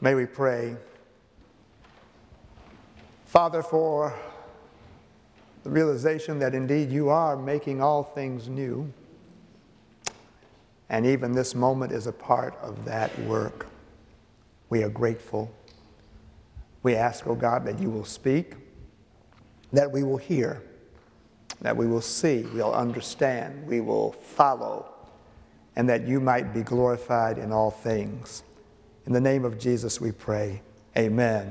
May we pray. Father, for the realization that indeed you are making all things new, and even this moment is a part of that work. We are grateful. We ask, oh God, that you will speak, that we will hear, that we will see, we'll understand, we will follow, and that you might be glorified in all things. In the name of Jesus we pray. Amen.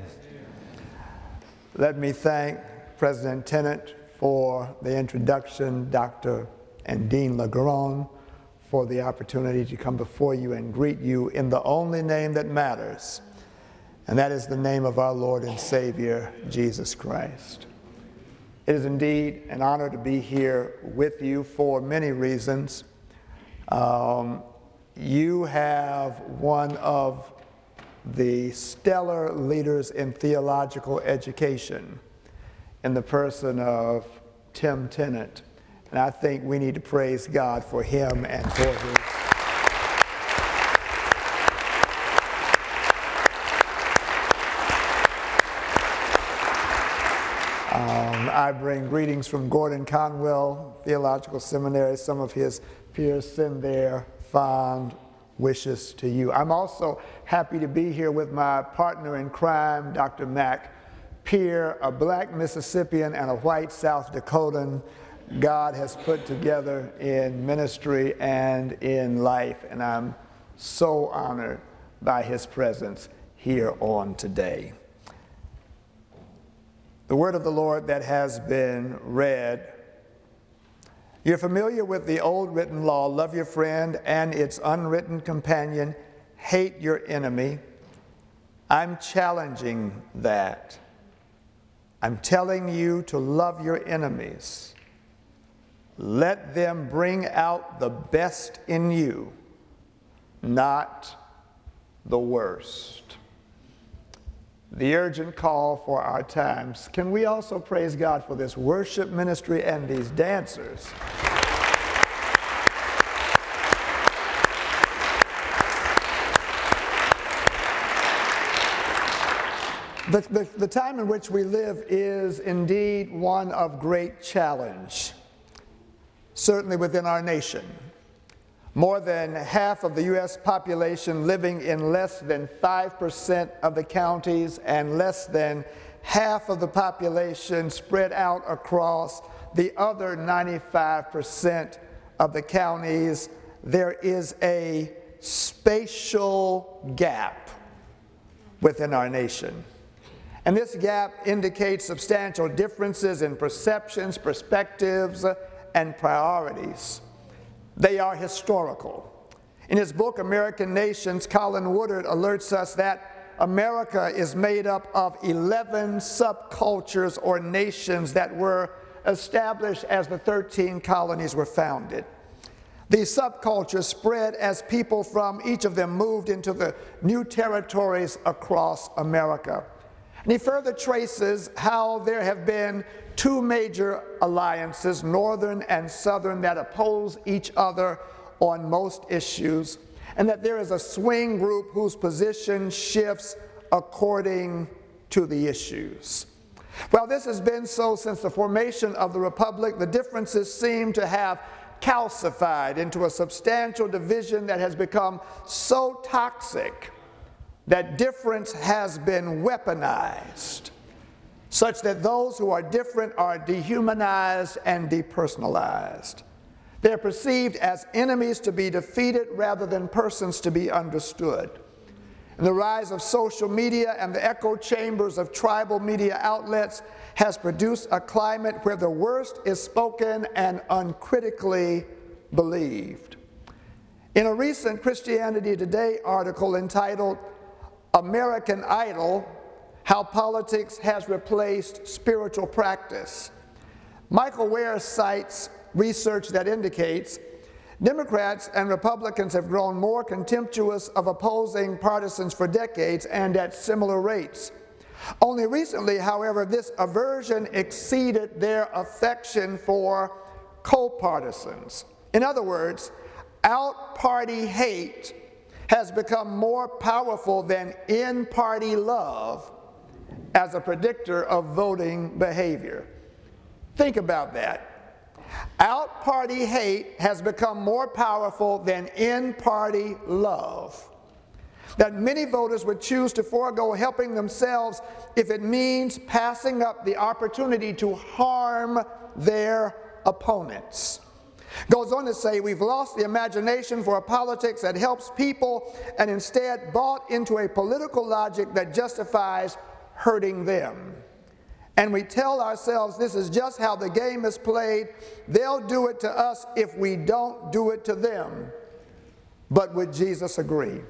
Let me thank President Tennent for the introduction, Dr. and Dean LaGrone for the opportunity to come before you and greet you in the only name that matters, and that is the name of our Lord and Savior, Jesus Christ. It is indeed an honor to be here with you for many reasons. Um, you have one of the stellar leaders in theological education in the person of Tim Tennent. And I think we need to praise God for him and for his. Um, I bring greetings from Gordon Conwell Theological Seminary. Some of his peers send their fond wishes to you. I'm also happy to be here with my partner in crime, Dr. Mac Peer, a black Mississippian and a white South Dakotan. God has put together in ministry and in life, and I'm so honored by his presence here on today. The word of the Lord that has been read. You're familiar with the old written law love your friend and its unwritten companion, hate your enemy. I'm challenging that. I'm telling you to love your enemies. Let them bring out the best in you, not the worst. The urgent call for our times. Can we also praise God for this worship ministry and these dancers? The, the, the, time in which we live is indeed one of great challenge certainly within our nation. More than half of the U.S. population living in less than 5% of the counties, and less than half of the population spread out across the other 95% of the counties. There is a spatial gap within our nation. And this gap indicates substantial differences in perceptions, perspectives, and priorities. They are historical. In his book, American Nations, Colin Woodard alerts us that America is made up of 11 subcultures or nations that were established as the 13 colonies were founded. These subcultures spread as people from each of them moved into the new territories across America. And he further traces how there have been two major alliances, Northern and Southern, that oppose each other on most issues, and that there is a swing group whose position shifts according to the issues. Well, this has been so since the formation of the Republic. The differences seem to have calcified into a substantial division that has become so toxic that difference has been weaponized such that those who are different are dehumanized and depersonalized. They're perceived as enemies to be defeated rather than persons to be understood. And the rise of social media and the echo chambers of tribal media outlets has produced a climate where the worst is spoken and uncritically believed. In a recent Christianity Today article entitled American Idol, how politics has replaced spiritual practice. Michael Wear cites research that indicates Democrats and Republicans have grown more contemptuous of opposing partisans for decades and at similar rates. Only recently, however, this aversion exceeded their affection for co partisans. In other words, out party hate has become more powerful than in party love as a predictor of voting behavior. Think about that. Out party hate has become more powerful than in party love. That many voters would choose to forego helping themselves if it means passing up the opportunity to harm their opponents. Goes on to say, we've lost the imagination for a politics that helps people and instead bought into a political logic that justifies hurting them. And we tell ourselves this is just how the game is played. They'll do it to us if we don't do it to them. But would Jesus agree?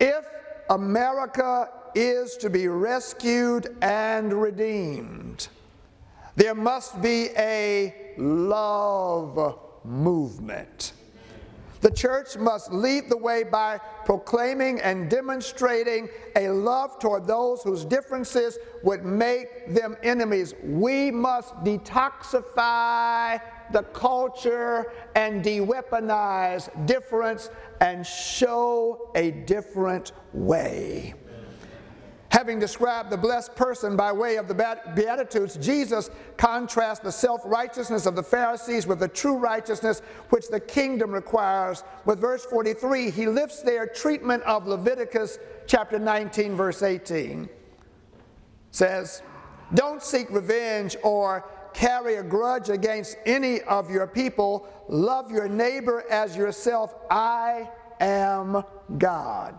If America is to be rescued and redeemed, there must be a love movement. The church must lead the way by proclaiming and demonstrating a love toward those whose differences would make them enemies. We must detoxify the culture and de weaponize difference and show a different way. Having described the blessed person by way of the Beatitudes, Jesus contrasts the self righteousness of the Pharisees with the true righteousness which the kingdom requires. With verse 43, he lifts their treatment of Leviticus chapter 19, verse 18. Says, Don't seek revenge or carry a grudge against any of your people. Love your neighbor as yourself. I am God.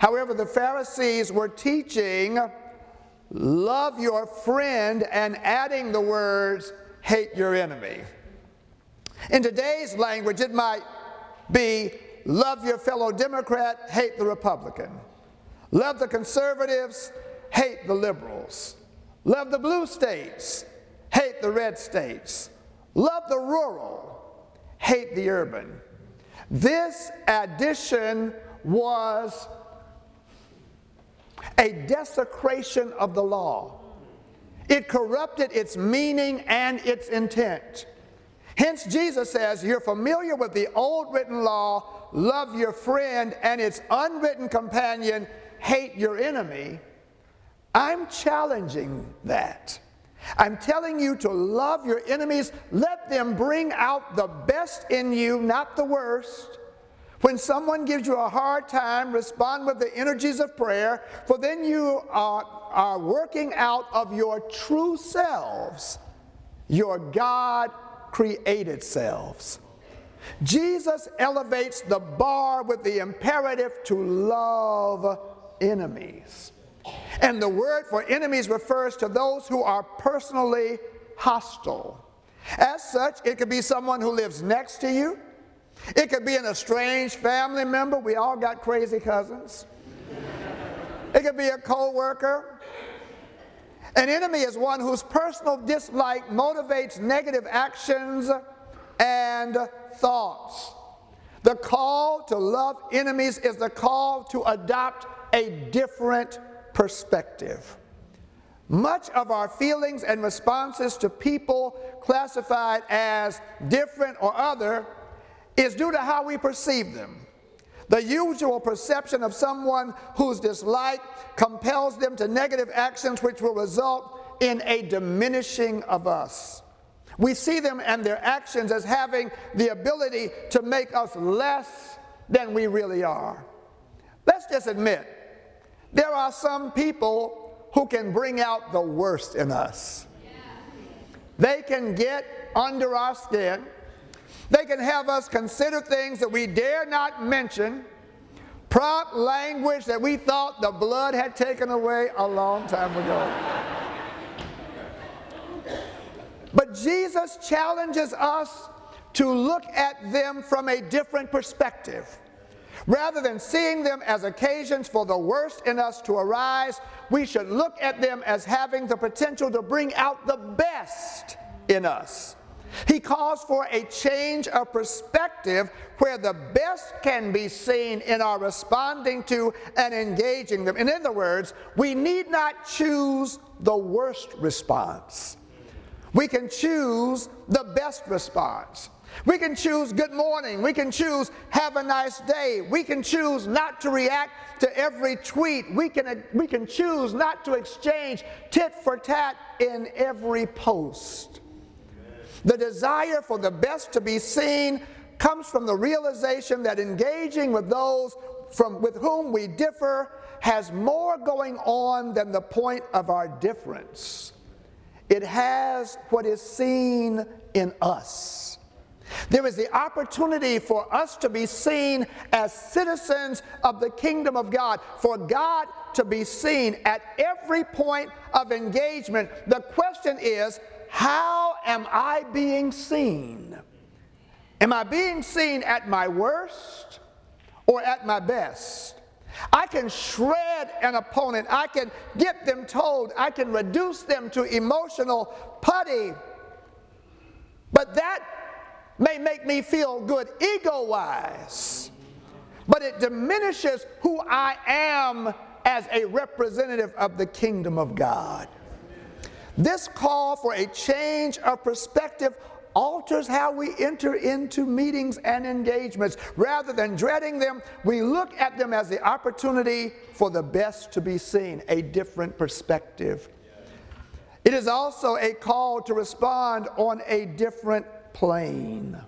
However, the Pharisees were teaching, love your friend, and adding the words, hate your enemy. In today's language, it might be, love your fellow Democrat, hate the Republican. Love the conservatives, hate the liberals. Love the blue states, hate the red states. Love the rural, hate the urban. This addition was a desecration of the law. It corrupted its meaning and its intent. Hence, Jesus says, You're familiar with the old written law, love your friend, and its unwritten companion, hate your enemy. I'm challenging that. I'm telling you to love your enemies. Let them bring out the best in you, not the worst. When someone gives you a hard time, respond with the energies of prayer, for then you are, are working out of your true selves, your God created selves. Jesus elevates the bar with the imperative to love enemies. And the word for enemies refers to those who are personally hostile. As such, it could be someone who lives next to you it could be an estranged family member. We all got crazy cousins. It could be a co-worker. An enemy is one whose personal dislike motivates negative actions and thoughts. The call to love enemies is the call to adopt a different perspective. Much of our feelings and responses to people classified as different or other is due to how we perceive them. The usual perception of someone whose dislike compels them to negative actions which will result in a diminishing of us. We see them and their actions as having the ability to make us less than we really are. Let's just admit, there are some people who can bring out the worst in us. They can get under our skin they can have us consider things that we dare not mention, prompt language that we thought the blood had taken away a long time ago. But Jesus challenges us to look at them from a different perspective. Rather than seeing them as occasions for the worst in us to arise, we should look at them as having the potential to bring out the best in us. He calls for a change of perspective where the best can be seen in our responding to and engaging them. In other words, we need not choose the worst response. We can choose the best response. We can choose good morning. We can choose have a nice day. We can choose not to react to every tweet. We can, we can choose not to exchange tit for tat in every post. The desire for the best to be seen comes from the realization that engaging with those from, with whom we differ has more going on than the point of our difference. It has what is seen in us. There is the opportunity for us to be seen as citizens of the kingdom of God, for God to be seen at every point of engagement. The question is, how am I being seen? Am I being seen at my worst or at my best? I can shred an opponent. I can get them told. I can reduce them to emotional putty. But that may make me feel good ego wise, but it diminishes who I am as a representative of the kingdom of God. This call for a change of perspective alters how we enter into meetings and engagements. Rather than dreading them, we look at them as the opportunity for the best to be seen, a different perspective. It is also a call to respond on a different plane.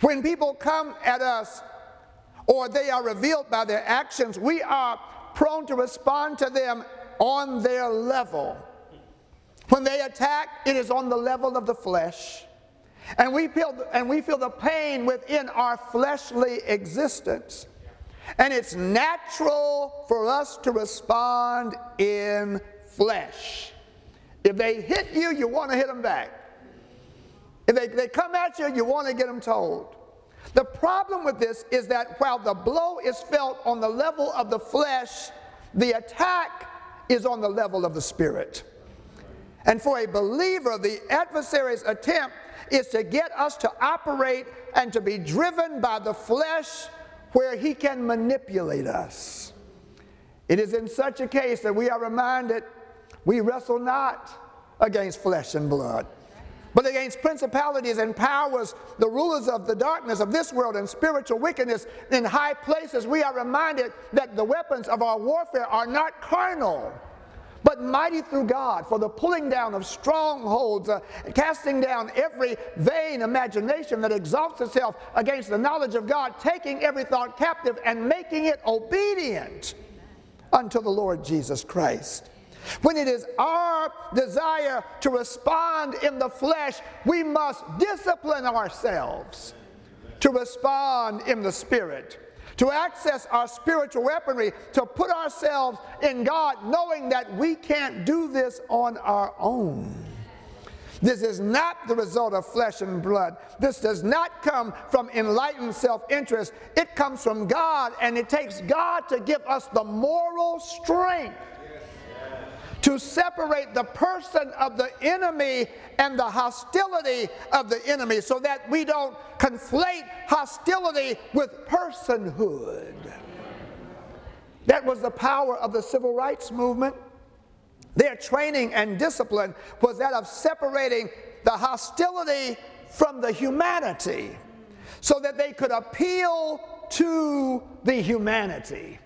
When people come at us or they are revealed by their actions, we are prone to respond to them on their level. When they attack, it is on the level of the flesh. And we feel, and we feel the pain within our fleshly existence. And it's natural for us to respond in flesh. If they hit you, you want to hit them back. If they, they come at you, you want to get them told. The problem with this is that while the blow is felt on the level of the flesh, the attack is on the level of the spirit. And for a believer, the adversary's attempt is to get us to operate and to be driven by the flesh where he can manipulate us. It is in such a case that we are reminded we wrestle not against flesh and blood, but against principalities and powers, the rulers of the darkness of this world and spiritual wickedness in high places. We are reminded that the weapons of our warfare are not carnal but mighty through God for the pulling down of strongholds, uh, casting down every vain imagination that exalts itself against the knowledge of God, taking every thought captive and making it obedient unto the Lord Jesus Christ. When it is our desire to respond in the flesh, we must discipline ourselves to respond in the spirit to access our spiritual weaponry, to put ourselves in God, knowing that we can't do this on our own. This is not the result of flesh and blood. This does not come from enlightened self interest. It comes from God, and it takes God to give us the moral strength to separate the person of the enemy and the hostility of the enemy so that we don't conflate hostility with personhood. That was the power of the civil rights movement. Their training and discipline was that of separating the hostility from the humanity so that they could appeal to the humanity.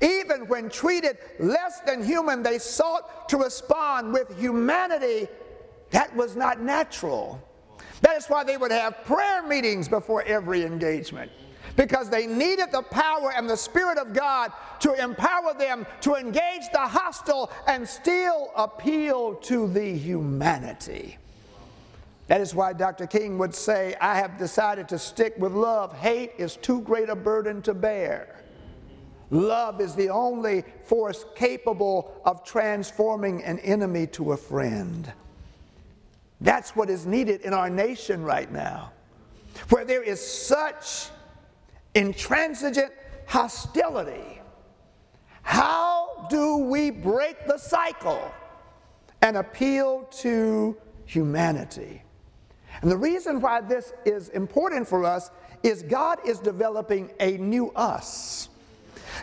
Even when treated less than human, they sought to respond with humanity. That was not natural. That is why they would have prayer meetings before every engagement because they needed the power and the Spirit of God to empower them to engage the hostile and still appeal to the humanity. That is why Dr. King would say, I have decided to stick with love. Hate is too great a burden to bear. Love is the only force capable of transforming an enemy to a friend. That's what is needed in our nation right now, where there is such intransigent hostility. How do we break the cycle and appeal to humanity? And the reason why this is important for us is God is developing a new us.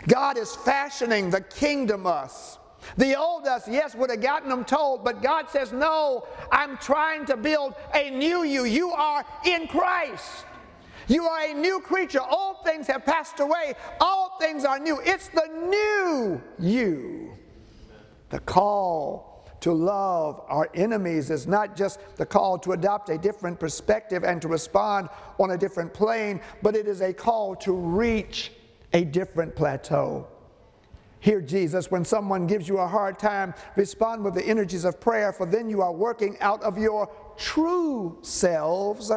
God is fashioning the kingdom us The old us, yes, would have gotten them told, but God says, No, I'm trying to build a new you. You are in Christ. You are a new creature. Old things have passed away, all things are new. It's the new you. The call to love our enemies is not just the call to adopt a different perspective and to respond on a different plane, but it is a call to reach a different plateau. Hear Jesus, when someone gives you a hard time, respond with the energies of prayer, for then you are working out of your true selves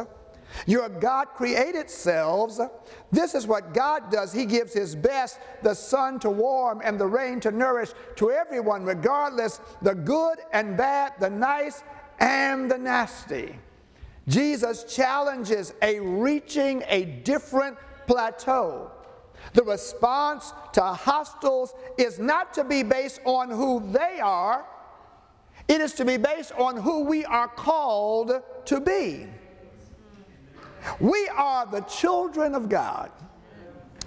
your God created selves. This is what God does. He gives His best, the sun to warm and the rain to nourish to everyone, regardless the good and bad, the nice and the nasty. Jesus challenges a reaching a different plateau. The response to hostiles is not to be based on who they are, it is to be based on who we are called to be. We are the children of God.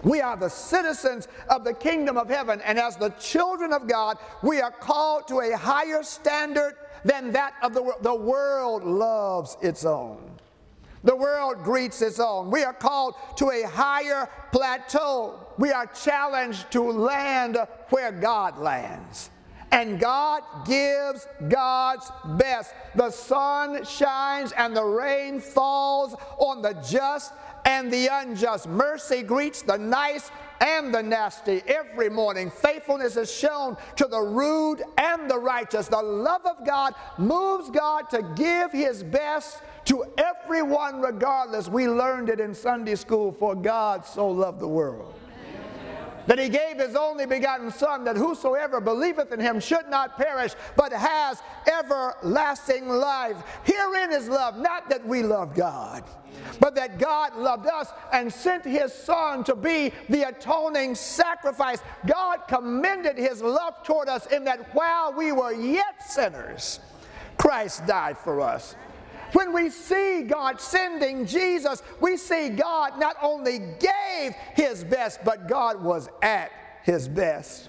We are the citizens of the kingdom of heaven, and as the children of God, we are called to a higher standard than that of the world. The world loves its own. The world greets its own. We are called to a higher plateau. We are challenged to land where God lands. And God gives God's best. The sun shines and the rain falls on the just and the unjust. Mercy greets the nice and the nasty every morning. Faithfulness is shown to the rude and the righteous. The love of God moves God to give his best to everyone regardless. We learned it in Sunday school for God so loved the world that he gave his only begotten Son, that whosoever believeth in him should not perish, but has everlasting life. Herein is love, not that we love God, but that God loved us and sent his Son to be the atoning sacrifice. God commended his love toward us in that while we were yet sinners, Christ died for us. When we see God sending Jesus, we see God not only gave his best, but God was at his best.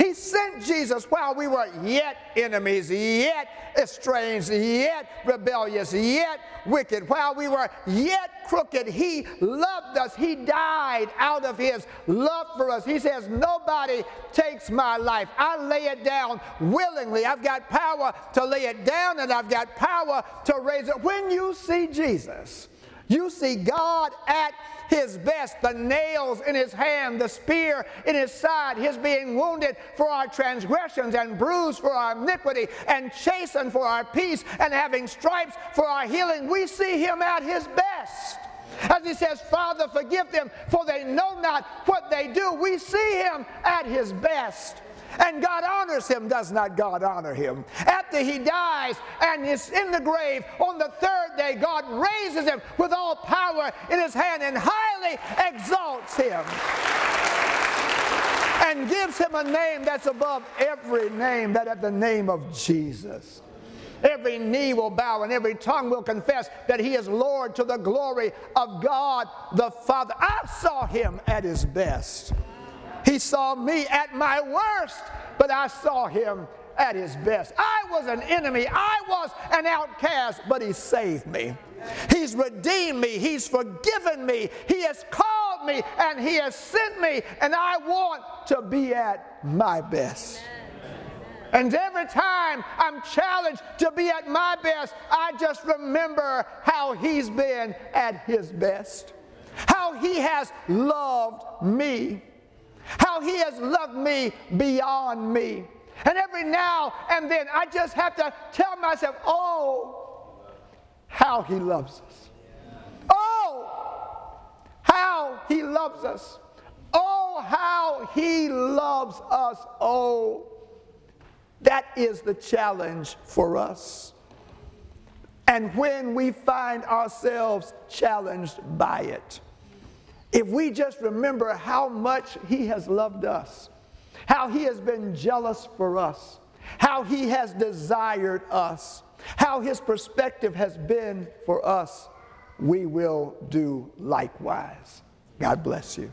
He sent Jesus while we were yet enemies, yet estranged, yet rebellious, yet wicked. While we were yet crooked, He loved us. He died out of His love for us. He says, Nobody takes my life. I lay it down willingly. I've got power to lay it down and I've got power to raise it. When you see Jesus, you see God at his best, the nails in his hand, the spear in his side, his being wounded for our transgressions and bruised for our iniquity and chastened for our peace and having stripes for our healing. We see him at his best. As he says, Father, forgive them, for they know not what they do. We see him at his best. And God honors him, does not God honor him? After he dies and is in the grave, on the third day, God raises him with all power in his hand and highly exalts him and gives him a name that's above every name, that at the name of Jesus. Every knee will bow and every tongue will confess that he is Lord to the glory of God the Father. I saw him at his best. He saw me at my worst, but I saw him at his best. I was an enemy, I was an outcast, but he saved me. He's redeemed me, he's forgiven me, he has called me, and he has sent me, and I want to be at my best. And every time I'm challenged to be at my best, I just remember how he's been at his best, how he has loved me how He has loved me beyond me. And every now and then, I just have to tell myself, oh, how He loves us. Oh, how He loves us. Oh, how He loves us. Oh, that is the challenge for us. And when we find ourselves challenged by it, if we just remember how much He has loved us, how He has been jealous for us, how He has desired us, how His perspective has been for us, we will do likewise. God bless you.